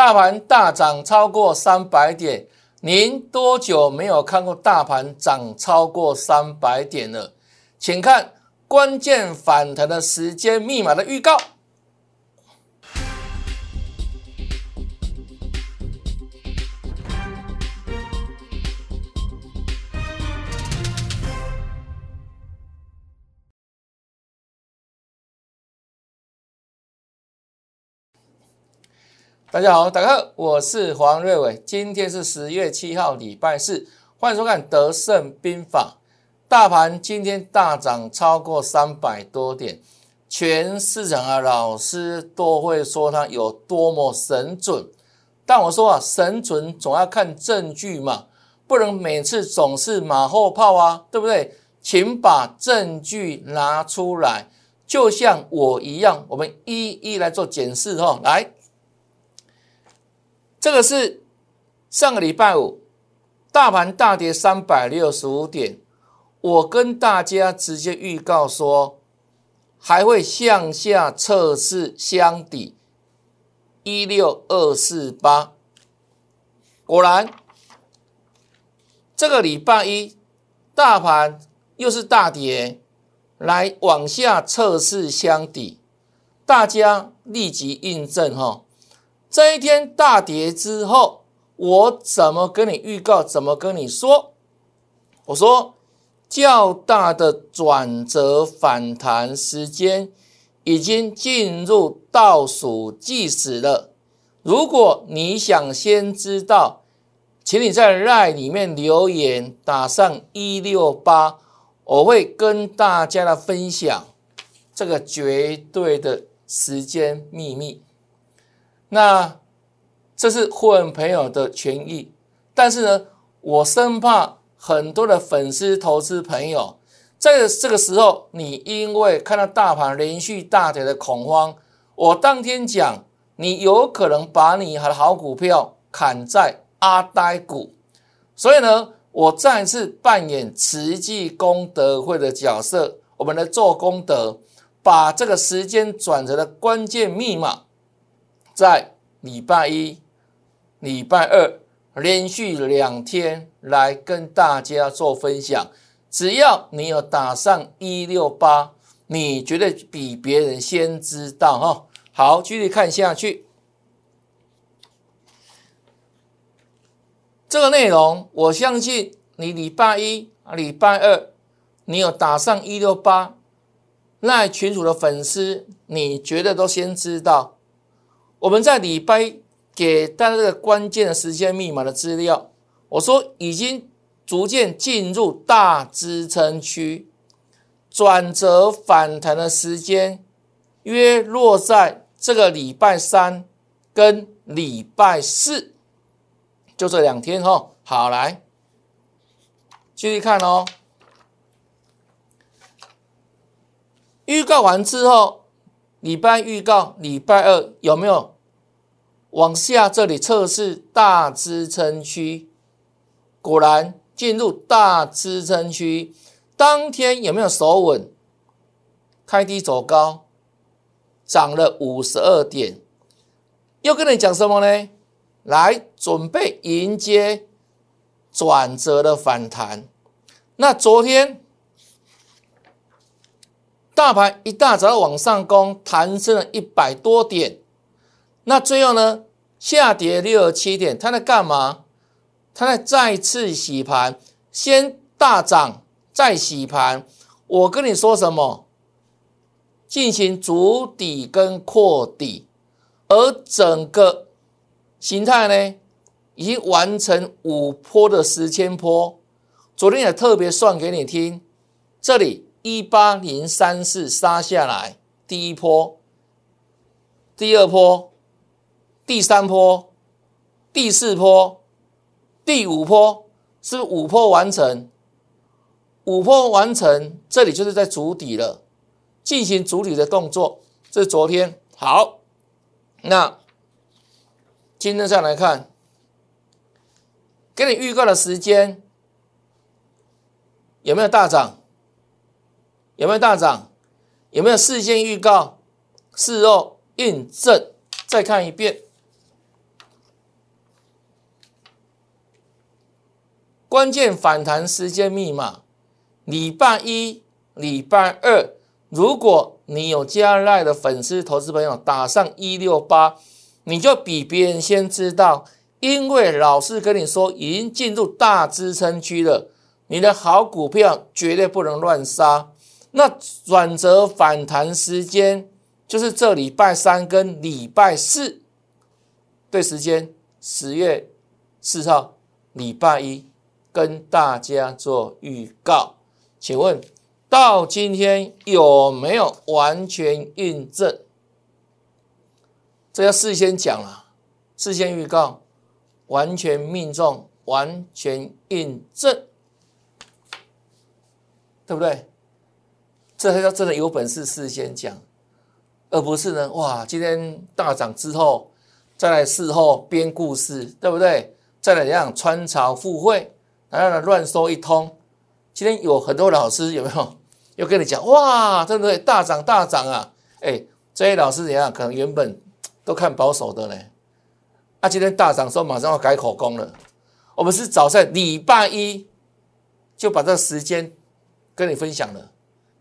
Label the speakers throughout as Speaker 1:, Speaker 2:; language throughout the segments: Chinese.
Speaker 1: 大盘大涨超过三百点，您多久没有看过大盘涨超过三百点了？请看关键反弹的时间密码的预告。大家好，大家好，我是黄瑞伟。今天是十月七号，礼拜四，欢迎收看《德胜兵法》。大盘今天大涨超过三百多点，全市场的老师都会说它有多么神准。但我说啊，神准总要看证据嘛，不能每次总是马后炮啊，对不对？请把证据拿出来，就像我一样，我们一一来做检视哈，来。这个是上个礼拜五，大盘大跌三百六十五点，我跟大家直接预告说，还会向下测试箱底一六二四八。果然，这个礼拜一大盘又是大跌，来往下测试箱底，大家立即印证哈。这一天大跌之后，我怎么跟你预告？怎么跟你说？我说较大的转折反弹时间已经进入倒数计时了。如果你想先知道，请你在 LINE 里面留言打上一六八，我会跟大家的分享这个绝对的时间秘密。那这是会员朋友的权益，但是呢，我生怕很多的粉丝、投资朋友在这个时候，你因为看到大盘连续大跌的恐慌，我当天讲，你有可能把你的好股票砍在阿呆股，所以呢，我再次扮演慈济功德会的角色，我们来做功德，把这个时间转折的关键密码在。礼拜一、礼拜二连续两天来跟大家做分享，只要你有打上一六八，你绝对比别人先知道哈。好，继续看下去，这个内容我相信你礼拜一、礼拜二你有打上一六八，那群主的粉丝，你觉得都先知道。我们在礼拜给大家这个关键的时间密码的资料，我说已经逐渐进入大支撑区，转折反弹的时间约落在这个礼拜三跟礼拜四，就这两天哈。好，来继续看哦。预告完之后。礼拜预告，礼拜二有没有往下这里测试大支撑区？果然进入大支撑区，当天有没有守稳？开低走高，涨了五十二点。又跟你讲什么呢？来准备迎接转折的反弹。那昨天。大盘一大早往上攻，弹升了一百多点，那最后呢下跌六十七点，它在干嘛？它在再次洗盘，先大涨再洗盘。我跟你说什么？进行筑底跟扩底，而整个形态呢，已经完成五波的十千波。昨天也特别算给你听，这里。一八零三四杀下来，第一波、第二波、第三波、第四波、第五波，是五波完成？五波完成，这里就是在筑底了，进行筑底的动作。这是昨天好，那今天再来看，给你预告的时间有没有大涨？有没有大涨？有没有事先预告？事后印证，再看一遍。关键反弹时间密码，礼拜一、礼拜二，如果你有加赖的粉丝、投资朋友打上一六八，你就比别人先知道，因为老师跟你说已经进入大支撑区了，你的好股票绝对不能乱杀。那转折反弹时间就是这礼拜三跟礼拜四，对时间十月四号礼拜一跟大家做预告，请问到今天有没有完全印证？这要事先讲了，事先预告，完全命中，完全印证，对不对？这才叫真的有本事事先讲，而不是呢，哇，今天大涨之后再来事后编故事，对不对？再来这样穿巢附会，然后乱说一通。今天有很多老师有没有 又跟你讲，哇，对不对？大涨大涨啊！哎，这些老师怎样？可能原本都看保守的嘞，啊，今天大涨说马上要改口供了。我们是早在礼拜一就把这个时间跟你分享了。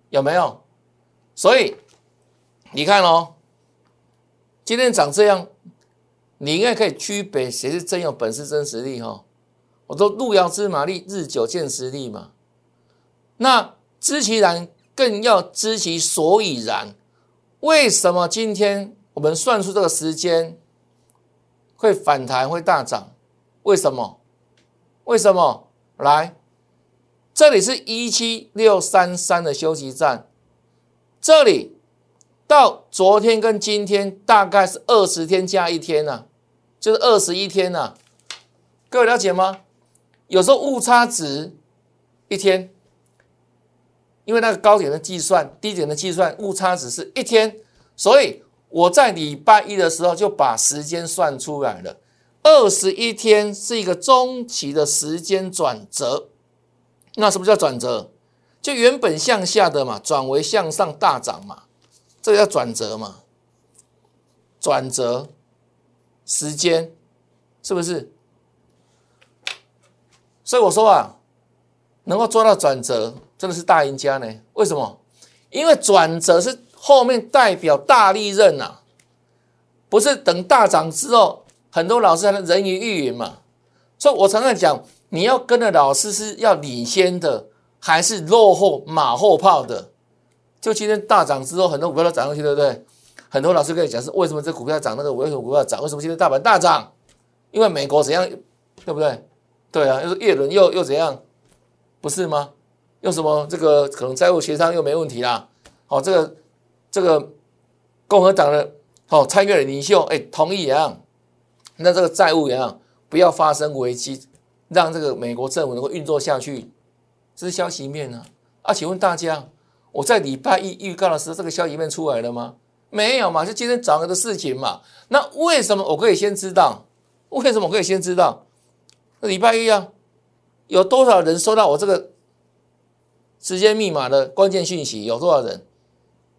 Speaker 1: 有没有？所以你看哦，今天长这样，你应该可以区别谁是真有本事、真实力哈。我说路遥知马力，日久见实力嘛。那知其然，更要知其所以然。为什么今天我们算出这个时间会反弹、会大涨？为什么？为什么？来。这里是一七六三三的休息站，这里到昨天跟今天大概是二十天加一天呐，就是二十一天呐。各位了解吗？有时候误差值一天，因为那个高点的计算、低点的计算误差值是一天，所以我在礼拜一的时候就把时间算出来了。二十一天是一个中期的时间转折。那什么叫转折？就原本向下的嘛，转为向上大涨嘛，这个叫转折嘛。转折时间是不是？所以我说啊，能够做到转折，真的是大赢家呢。为什么？因为转折是后面代表大利润呐，不是等大涨之后，很多老师还能人云亦云嘛。所以我常常讲。你要跟的老师是要领先的，还是落后马后炮的？就今天大涨之后，很多股票都涨上去，对不对？很多老师跟你讲是为什么这股票涨，那个为什么股票涨？为什么今天大盘大涨？因为美国怎样，对不对？对啊，又是叶伦又又怎样？不是吗？又什么这个可能债务协商又没问题啦？好，这个这个共和党的好参议院领袖哎同意一样，那这个债务一样不要发生危机。让这个美国政府能够运作下去，这是消息面呢。啊，请问大家，我在礼拜一预告的时候，这个消息面出来了吗？没有嘛，就今天早上的事情嘛。那为什么我可以先知道？为什么我可以先知道？那礼拜一啊，有多少人收到我这个时间密码的关键讯息？有多少人？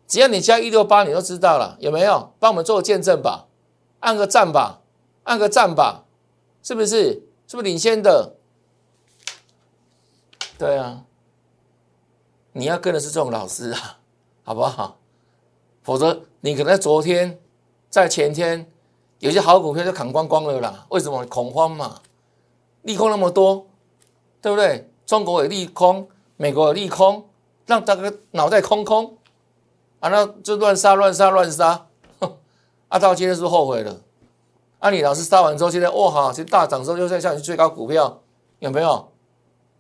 Speaker 1: 只要你加一六八，你都知道了，有没有？帮我们做个见证吧，按个赞吧，按个赞吧，是不是？是不是领先的？对啊，你要跟的是这种老师啊，好不好？否则你可能昨天、在前天有些好股票就砍光光了啦。为什么？恐慌嘛，利空那么多，对不对？中国有利空，美国有利空，让大家脑袋空空，啊，那就乱杀、乱杀、乱杀，啊，到今天是是后悔了？啊你老师杀完之后，现在哇哈，其实大涨之后又在下去最高股票，有没有？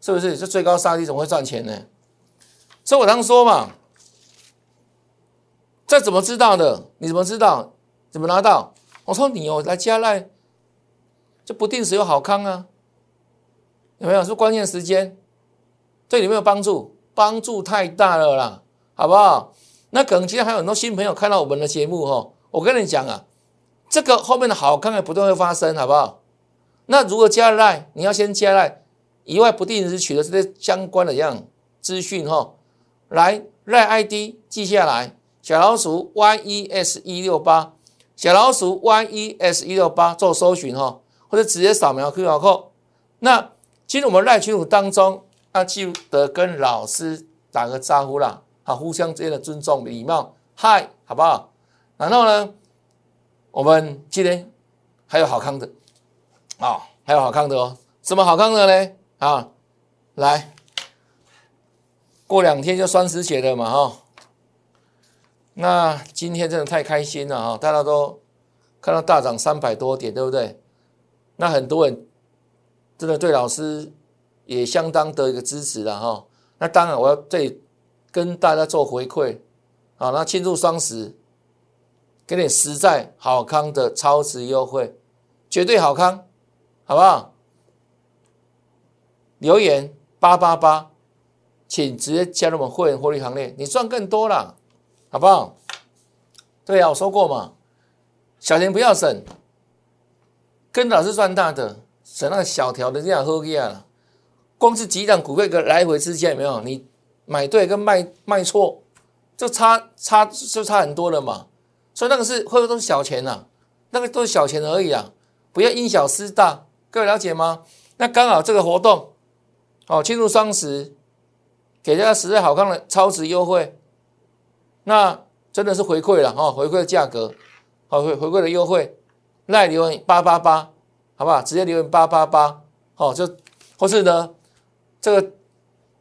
Speaker 1: 是不是？这最高杀低怎么会赚钱呢？所以我常说嘛，这怎么知道的？你怎么知道？怎么拿到？我说你哦，来加赖，就不定时有好康啊，有没有？是关键时间，对你没有帮助？帮助太大了啦，好不好？那可能今天还有很多新朋友看到我们的节目哈，我跟你讲啊。这个后面的好看的不断会发生，好不好？那如果加赖，你要先加赖，以外不定时取得这些相关的样资讯哈。来赖 ID 记下来，小老鼠 yes 一六八，小老鼠 yes 一六八做搜寻哈，或者直接扫描 QR code。那进入我们赖群组当中，要记得跟老师打个招呼啦，啊，互相之间的尊重、礼貌，嗨，好不好？然后呢，我们今天还有好康的，啊，还有好康的哦，什么好康的呢？啊，来，过两天就双十节了嘛，哈。那今天真的太开心了啊！大家都看到大涨三百多点，对不对？那很多人真的对老师也相当的一个支持了哈。那当然，我要对跟大家做回馈啊！那庆祝双十，给点实在好康的超值优惠，绝对好康，好不好？留言八八八，请直接加入我们会员获利行列，你赚更多了。好不好？对啊，我说过嘛，小钱不要省，跟老师赚大的，省那个小条的这样喝下了。光是几档股票个来回之间有没有？你买对跟卖卖错，就差差就差很多了嘛。所以那个是会不会都是小钱呐？那个都是小钱而已啊，不要因小失大，各位了解吗？那刚好这个活动，哦，庆祝双十，给大家实在好看的超值优惠。那真的是回馈了哈，回馈的价格，好回回馈的优惠，赖留八八八，好不好？直接留言八八八，好就或是呢，这个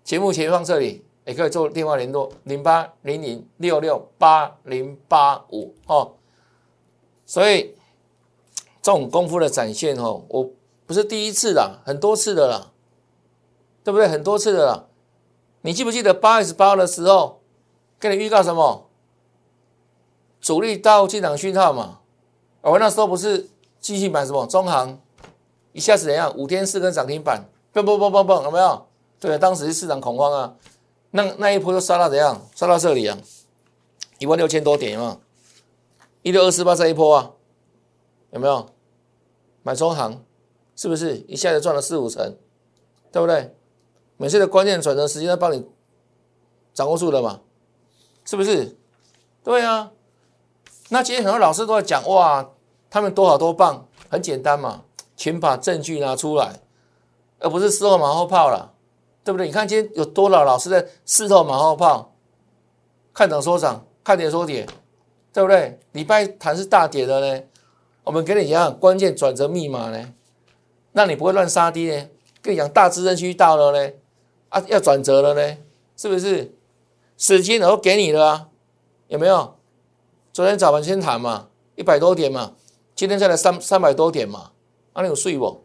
Speaker 1: 节目前方这里也可以做电话联络零八零零六六八零八五哦。所以这种功夫的展现哦，我不是第一次啦，很多次的啦，对不对？很多次的啦。你记不记得八月十八号的时候？跟你预告什么？主力到进场讯号嘛。我那时候不是继续买什么中行，一下子怎样？五天四根涨停板，嘣嘣嘣嘣嘣，有没有？对，当时市场恐慌啊，那那一波就杀到怎样？杀到这里啊，一万六千多点有？一六二四八这一波啊，有没有？买中行是不是一下子赚了四五成？对不对？每次的关键转折时间都帮你掌握住了嘛？是不是？对啊，那今天很多老师都在讲哇，他们多好多棒，很简单嘛，请把证据拿出来，而不是事后马后炮了，对不对？你看今天有多少老师在事后马后炮，看涨说涨，看跌说跌，对不对？礼拜谈是大跌的呢，我们给你讲关键转折密码呢，那你不会乱杀跌呢，跟你讲大支撑区到了呢，啊要转折了呢，是不是？时间都给你了啊，有没有？昨天早盘先谈嘛，一百多点嘛，今天再来三三百多点嘛，那你有睡不？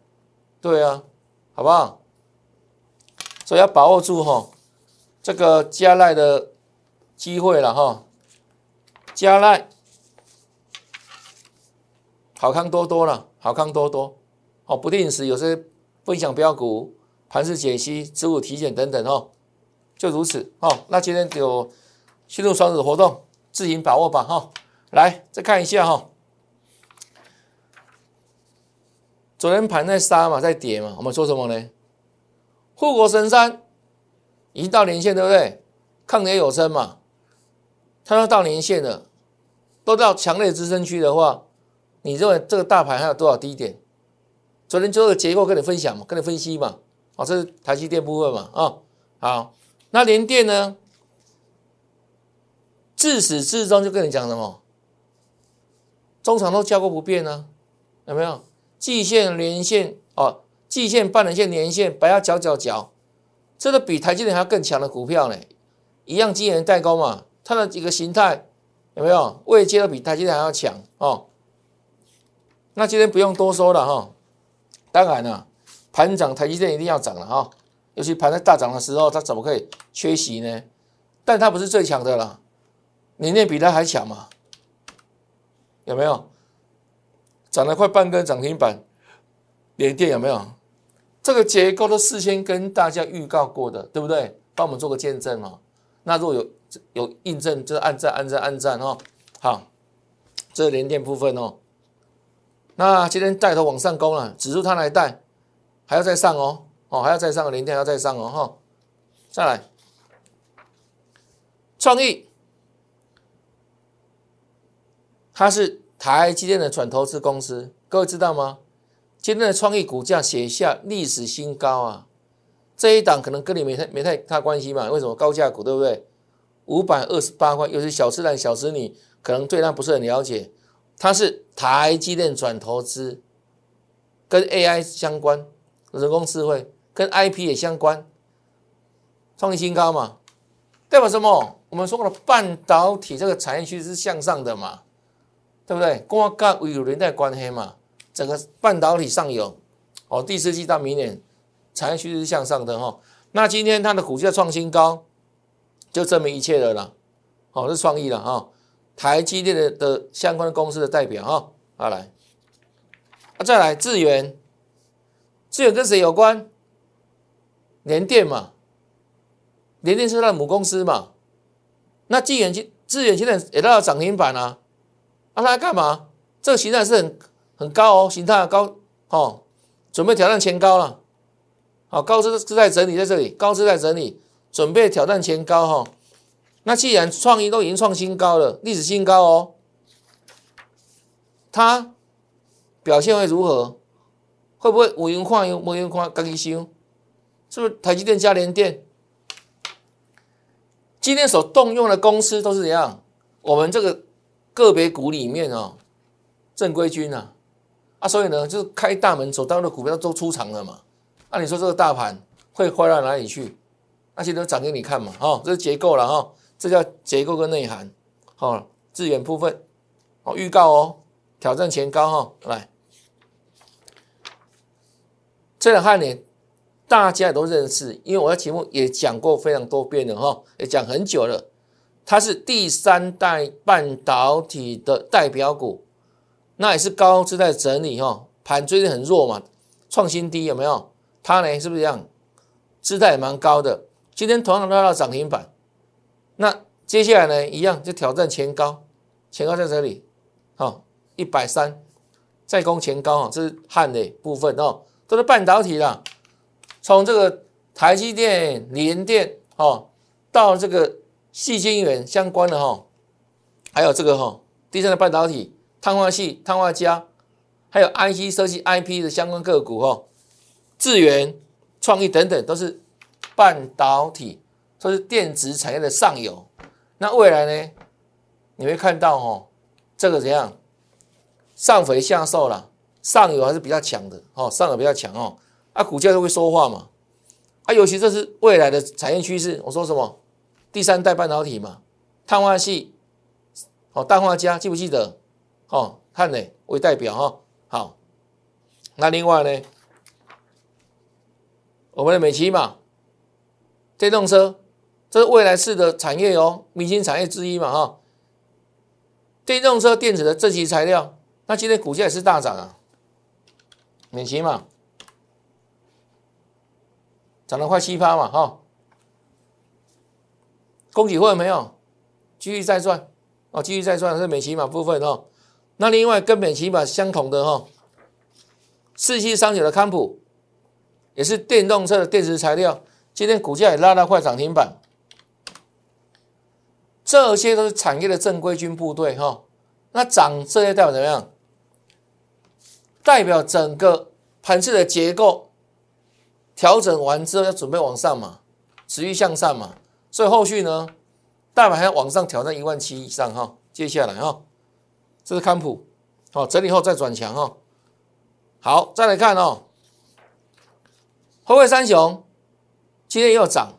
Speaker 1: 对啊，好不好？所以要把握住哈，这个加赖的机会了哈，加赖好康多多了，好康多多哦，不定时有些分享标股、盘势解析、职务体检等等哦。就如此哦，那今天有新入双子活动，自行把握吧哈。来再看一下哈，昨天盘在杀嘛，在跌嘛，我们说什么呢？护国神山已经到年线对不对？抗跌有声嘛，它要到年线了，都到强烈支撑区的话，你认为这个大盘还有多少低点？昨天做个结构跟你分享嘛，跟你分析嘛，哦，这是台积电部分嘛，啊，好。那连电呢？自始至终就跟你讲什么？中长都交过不变呢？有没有？季线、连线哦，季线、半年线、年线，不要搅搅搅，这个比台积电还要更强的股票呢。一样晶圆代工嘛，它的几个形态有没有？位阶都比台积电还要强哦。那今天不用多说了哈。当然了，盘涨台积电一定要涨了哈。尤其盘在大涨的时候，它怎么可以缺席呢？但它不是最强的啦，年内比它还强嘛？有没有？涨了快半根涨停板，连电有没有？这个结构都事先跟大家预告过的，对不对？帮我们做个见证哦。那如果有有印证，就是按赞、按赞、按赞哦。好，这是连电部分哦。那今天带头往上攻了，指数它来带，还要再上哦。哦，还要再上，零天还要再上哦，哈，再来，创意，它是台积电的转投资公司，各位知道吗？今天的创意股价写下历史新高啊，这一档可能跟你没太没太大关系嘛？为什么高价股对不对？五百二十八块，又是小吃蛋小吃女，可能对它不是很了解。它是台积电转投资，跟 AI 相关，人工智慧跟 IP 也相关，创新高嘛？代表什么？我们说过了，半导体这个产业趋势是向上的嘛？对不对？跟我跟有连带关系嘛？整个半导体上游，哦，第四季到明年产业趋势是向上的哈。那今天它的股价创新高，就证明一切了啦。哦，是创意了哈。台积电的的相关公司的代表哈，好来，啊再来智源，智源跟谁有关？联电嘛，联电是它的母公司嘛。那智源今智源现在也到涨停板啊，啊它干嘛？这个形态是很很高哦，形态高哦，准备挑战前高了。好，高是是在整理在这里，高是在整理，准备挑战前高哈。那既然创意都已经创新高了，历史新高哦，它表现会如何？会不会五元矿有五元矿刚一修？是不是台积电、加联电？今天所动用的公司都是怎样？我们这个个别股里面哦，正规军啊，啊，所以呢，就是开大门走到的股票都出场了嘛。那你说这个大盘会坏到哪里去？那些都涨给你看嘛，哈，这是结构了哈。这叫结构跟内涵，好，字眼部分，好，预告哦，挑战前高哈，来，这两汉年大家也都认识，因为我在节目也讲过非常多遍了哈，也讲很久了，它是第三代半导体的代表股，那也是高姿态整理哈，盘最近很弱嘛，创新低有没有？它呢是不是一样？姿态也蛮高的，今天同样拉到涨停板。那接下来呢，一样就挑战前高，前高在这里，好，一百三，再攻前高啊，这是汉的部分哦，都是半导体啦，从这个台积电、联电哦，到这个细晶圆相关的哈，还有这个哈，第三的半导体、碳化系、碳化镓，还有 IC 设计 IP 的相关个股哈，智源、创意等等都是半导体。都是电子产业的上游，那未来呢？你会看到哦，这个怎样上肥下瘦了，上游还是比较强的哦，上游比较强哦，啊，股价都会说话嘛，啊，尤其这是未来的产业趋势。我说什么？第三代半导体嘛，碳化系，哦，氮化镓，记不记得？哦，碳呢为代表哈，好，那另外呢，我们的美骑嘛，电动车。这是未来式的产业哦，明星产业之一嘛哈。电动车电子的这些材料，那今天股价也是大涨啊，美奇嘛，涨了快七趴嘛哈。恭喜会没有？继续再赚哦，继续再赚是美奇嘛部分哦。那另外跟美奇嘛相同的哈，四七三九的康普，也是电动车的电池材料，今天股价也拉到快涨停板。这些都是产业的正规军部队哈，那涨这些代表怎么样？代表整个盘势的结构调整完之后要准备往上嘛，持续向上嘛，所以后续呢，大盘还要往上挑战一万七以上哈。接下来哈，这是康普，好整理后再转强哈。好，再来看哦，后卫三雄今天也有涨，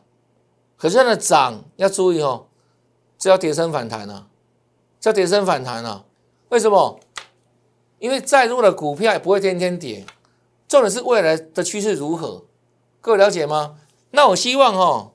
Speaker 1: 可是它的涨要注意哦。这要跌升反弹啊！这要跌升反弹啊！为什么？因为再弱的股票也不会天天跌，重点是未来的趋势如何？各位了解吗？那我希望哈，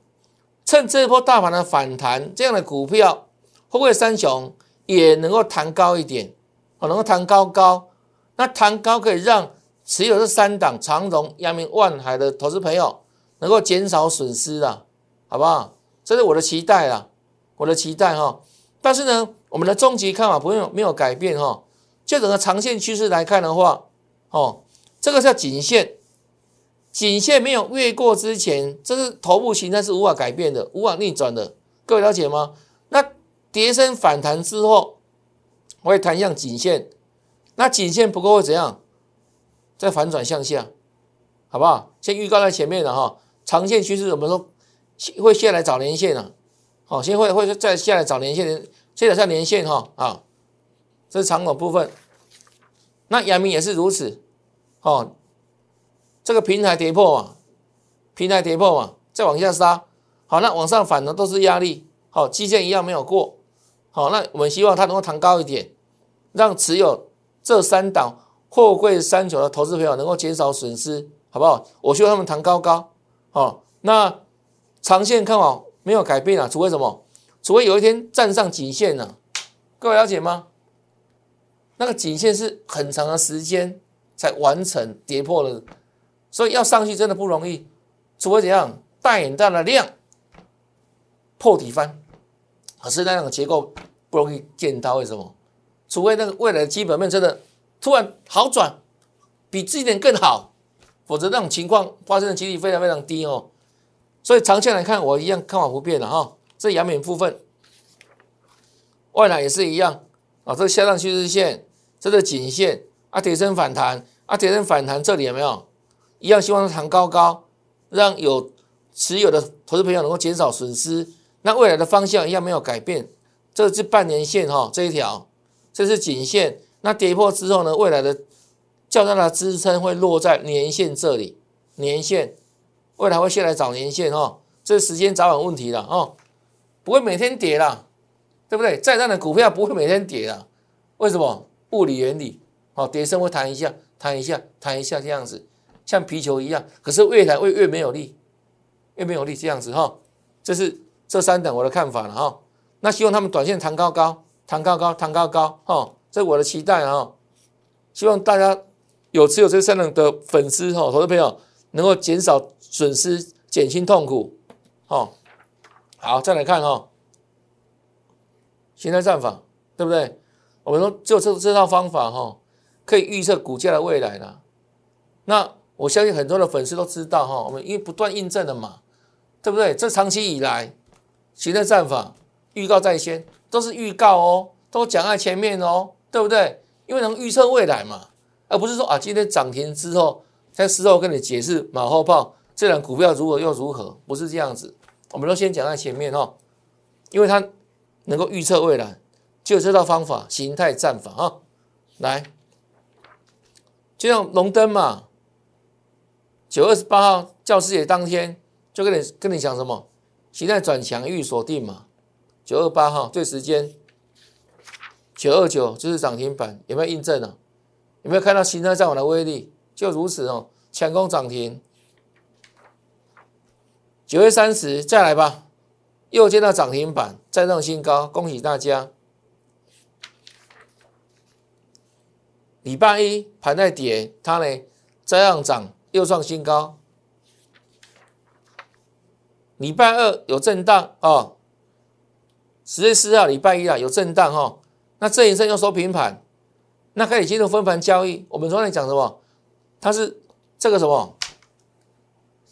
Speaker 1: 趁这波大盘的反弹，这样的股票会不会三雄也能够弹高一点？哦，能够弹高高，那弹高可以让持有这三档长荣、阳明、万海的投资朋友能够减少损失啊，好不好？这是我的期待啊！我的期待哈，但是呢，我们的终极看法不用没有改变哈。就整个长线趋势来看的话，哦，这个叫颈线，颈线没有越过之前，这是头部形态是无法改变的，无法逆转的。各位了解吗？那跌升反弹之后，会弹向颈线，那颈线不够会怎样？再反转向下，好不好？先预告在前面了哈。长线趋势我们说会下来找连线啊，好，先会会再下来找连线，现在上连线哈啊，这是长短部分。那阳明也是如此，哦，这个平台跌破嘛，平台跌破嘛，再往下杀，好，那往上反的都是压力，好，基线一样没有过，好，那我们希望它能够弹高一点，让持有这三档货柜三九的投资朋友能够减少损失，好不好？我希望他们弹高高，好，那长线看好没有改变啊，除非什么？除非有一天站上颈线呢？各位了解吗？那个颈线是很长的时间才完成跌破了，所以要上去真的不容易，除非怎样大眼大的量破底翻，可是那样的结构不容易见到，为什么？除非那个未来的基本面真的突然好转，比之前更好，否则那种情况发生的几率非常非常低哦。所以长线来看，我一样看法不变的哈。这阳明部分，外来也是一样啊，这下降趋势线。这个颈线啊，铁升反弹啊，铁升反弹，这里有没有一样？希望它弹高高，让有持有的投资朋友能够减少损失。那未来的方向一样没有改变，这是半年线哈，这一条这是颈线。那跌破之后呢，未来的较大的支撑会落在年线这里，年线未来会先来找年线哈，这时间早晚问题了哦，不会每天跌了，对不对？再大的股票不会每天跌啦，为什么？物理原理，好，跌升会弹一下，弹一下，弹一下，这样子，像皮球一样。可是越弹会越没有力，越没有力，这样子哈。这是这三等我的看法了哈。那希望他们短线弹高高，弹高高，弹高高，哈，这是我的期待啊。希望大家有持有这三等的粉丝哈，投资朋友能够减少损失，减轻痛苦，好，好，再来看哈，形态战法，对不对？我们说，就这这套方法哈，可以预测股价的未来了。那我相信很多的粉丝都知道哈，我们因为不断印证了嘛，对不对？这长期以来，行的战法预告在先，都是预告哦，都讲在前面哦，对不对？因为能预测未来嘛，而不是说啊，今天涨停之后，在事后跟你解释马后炮，这两股票如何又如何，不是这样子。我们都先讲在前面哦，因为它能够预测未来。就这套方法，形态战法啊，来，就像龙灯嘛，九月二十八号教师节当天，就跟你跟你讲什么，形态转强预锁定嘛，九二八号对时间，九二九就是涨停板，有没有印证啊？有没有看到形态战法的威力？就如此哦，强攻涨停，九月三十再来吧，又见到涨停板，再创新高，恭喜大家。礼拜一盘在跌，它呢这样涨又创新高。礼拜二有震荡哦，十月四号礼拜一啊有震荡哈，那这一阵又收平盘，那可以进入分盘交易。我们昨天讲什么？它是这个什么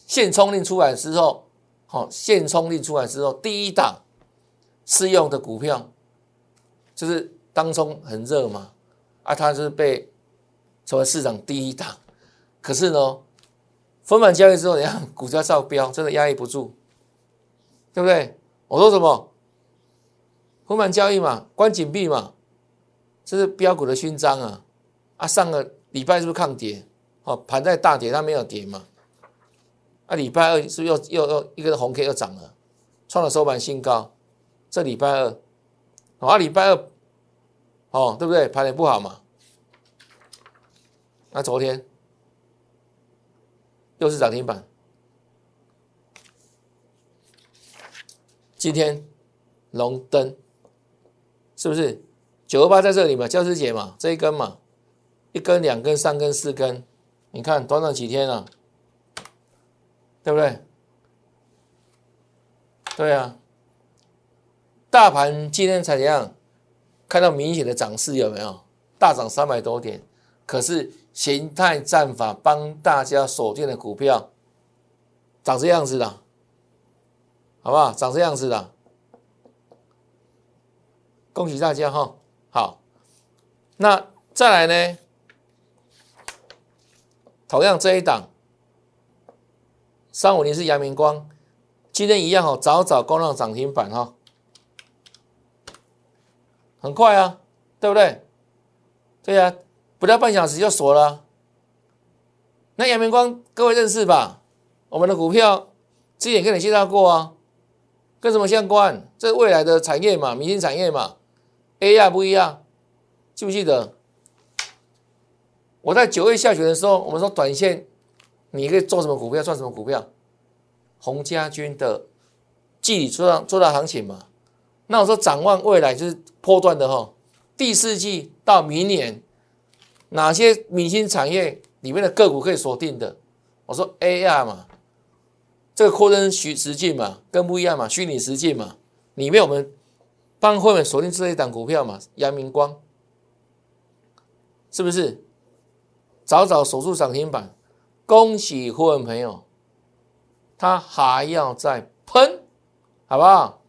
Speaker 1: 现冲令出来之后，好现冲令出来之后，第一档适用的股票就是当冲很热嘛。啊，它是被成为市场第一档，可是呢，分盘交易之后，你看股价照标，真的压抑不住，对不对？我说什么？分盘交易嘛，关紧闭嘛，这是标股的勋章啊！啊，上个礼拜是不是抗跌？哦，盘在大跌，它没有跌嘛？啊，礼拜二是不是又又又一个红 K 又涨了，创了收盘新高？这礼拜二，啊，礼拜二。哦，对不对？盘也不好嘛。那昨天又是涨停板，今天龙灯是不是九二八在这里嘛？教师节嘛，这一根嘛，一根、两根、三根、四根，你看短短几天啊，对不对？对啊，大盘今天才怎样？看到明显的涨势有没有？大涨三百多点，可是形态战法帮大家锁定的股票，长这样子的，好不好？长这样子的，恭喜大家哈！好，那再来呢？同样这一档三五零是阳明光，今天一样哦，早早攻上涨停板哈，很快啊，对不对？对呀，不到半小时就锁了。那阳明光各位认识吧？我们的股票之前跟你介绍过啊，跟什么相关？这未来的产业嘛，明星产业嘛，A 亚不一样，记不记得？我在九月下旬的时候，我们说短线。你可以做什么股票，赚什么股票？洪家军的季里做到做到行情嘛？那我说展望未来就是波段的哈。第四季到明年，哪些明星产业里面的个股可以锁定的？我说 AR 嘛，这个扩增虚实境嘛，跟不一样嘛，虚拟实境嘛。里面我们帮会员锁定这一档股票嘛，阳明光，是不是？早早守住涨停板。恭喜会员朋友，他还要再喷，好不好？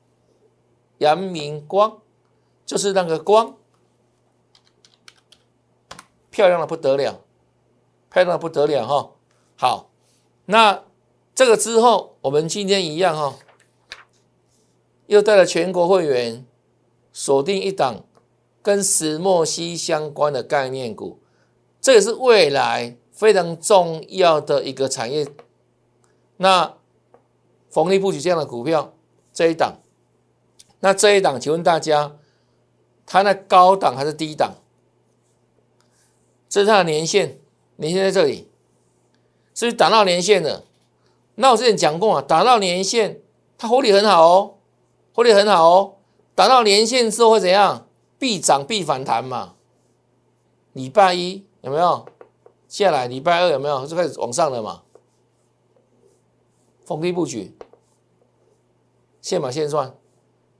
Speaker 1: 阳明光就是那个光，漂亮的不得了，漂亮的不得了哈。好，那这个之后，我们今天一样哈，又带了全国会员锁定一档跟石墨烯相关的概念股，这也是未来。非常重要的一个产业，那逢利布局这样的股票这一档，那这一档，请问大家，它那高档还是低档？这是它的年限，年限在这里，是不是打到年限了？那我之前讲过啊，打到年限，它获利很好哦，获利很好哦，打到年限之后会怎样？必涨必反弹嘛。礼拜一有没有？下来礼拜二有没有就开始往上了嘛？逢低布局，现买现赚，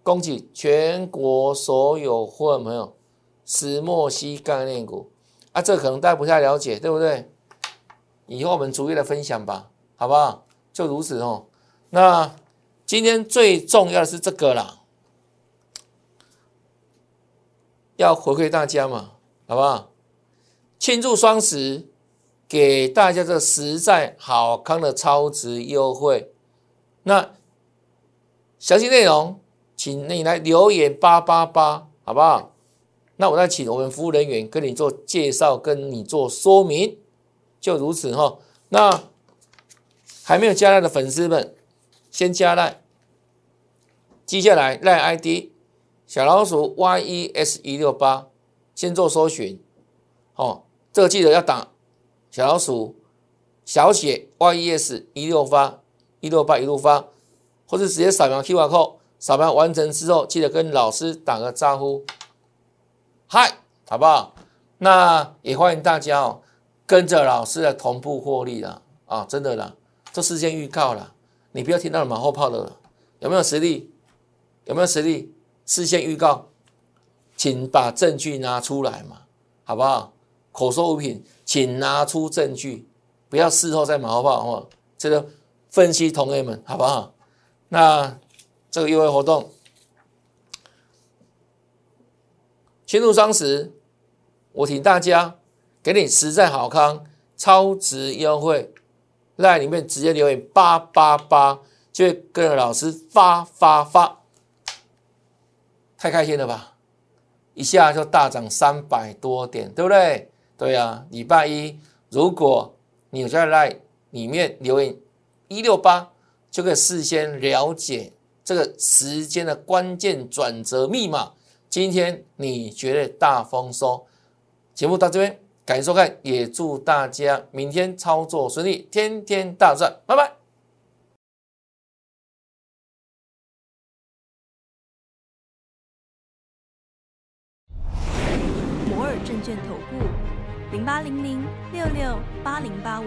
Speaker 1: 恭喜全国所有会员朋友！石墨烯概念股啊，这可能大家不太了解，对不对？以后我们逐一来分享吧，好不好？就如此哦。那今天最重要的是这个啦，要回馈大家嘛，好不好？庆祝双十。给大家这实在好康的超值优惠，那详细内容，请你来留言八八八，好不好？那我再请我们服务人员跟你做介绍，跟你做说明，就如此哈。那还没有加赖的粉丝们，先加赖，接下来赖 ID 小老鼠 yes 一六八，先做搜寻，哦，这个记得要打。小老鼠小写 yes 一六八一六八一路发，或者直接扫描 QR code，扫描完成之后，记得跟老师打个招呼，嗨，好不好？那也欢迎大家哦，跟着老师的同步获利了啊！真的啦，做事先预告了，你不要听到马后炮的，有没有实力？有没有实力？事先预告，请把证据拿出来嘛，好不好？口说无凭。请拿出证据，不要事后再马后炮哦。这个分析同学们，好不好？那这个优惠活动，庆祝双十，我请大家给你实在好康，超值优惠，在里面直接留言八八八，就会跟着老师发发发，太开心了吧？一下就大涨三百多点，对不对？对啊，礼拜一，如果你在来里面留言一六八，就可以事先了解这个时间的关键转折密码。今天你绝对大丰收。节目到这边，感谢收看，也祝大家明天操作顺利，天天大赚，拜拜。摩尔证券投顾。零八零零六六八零八五。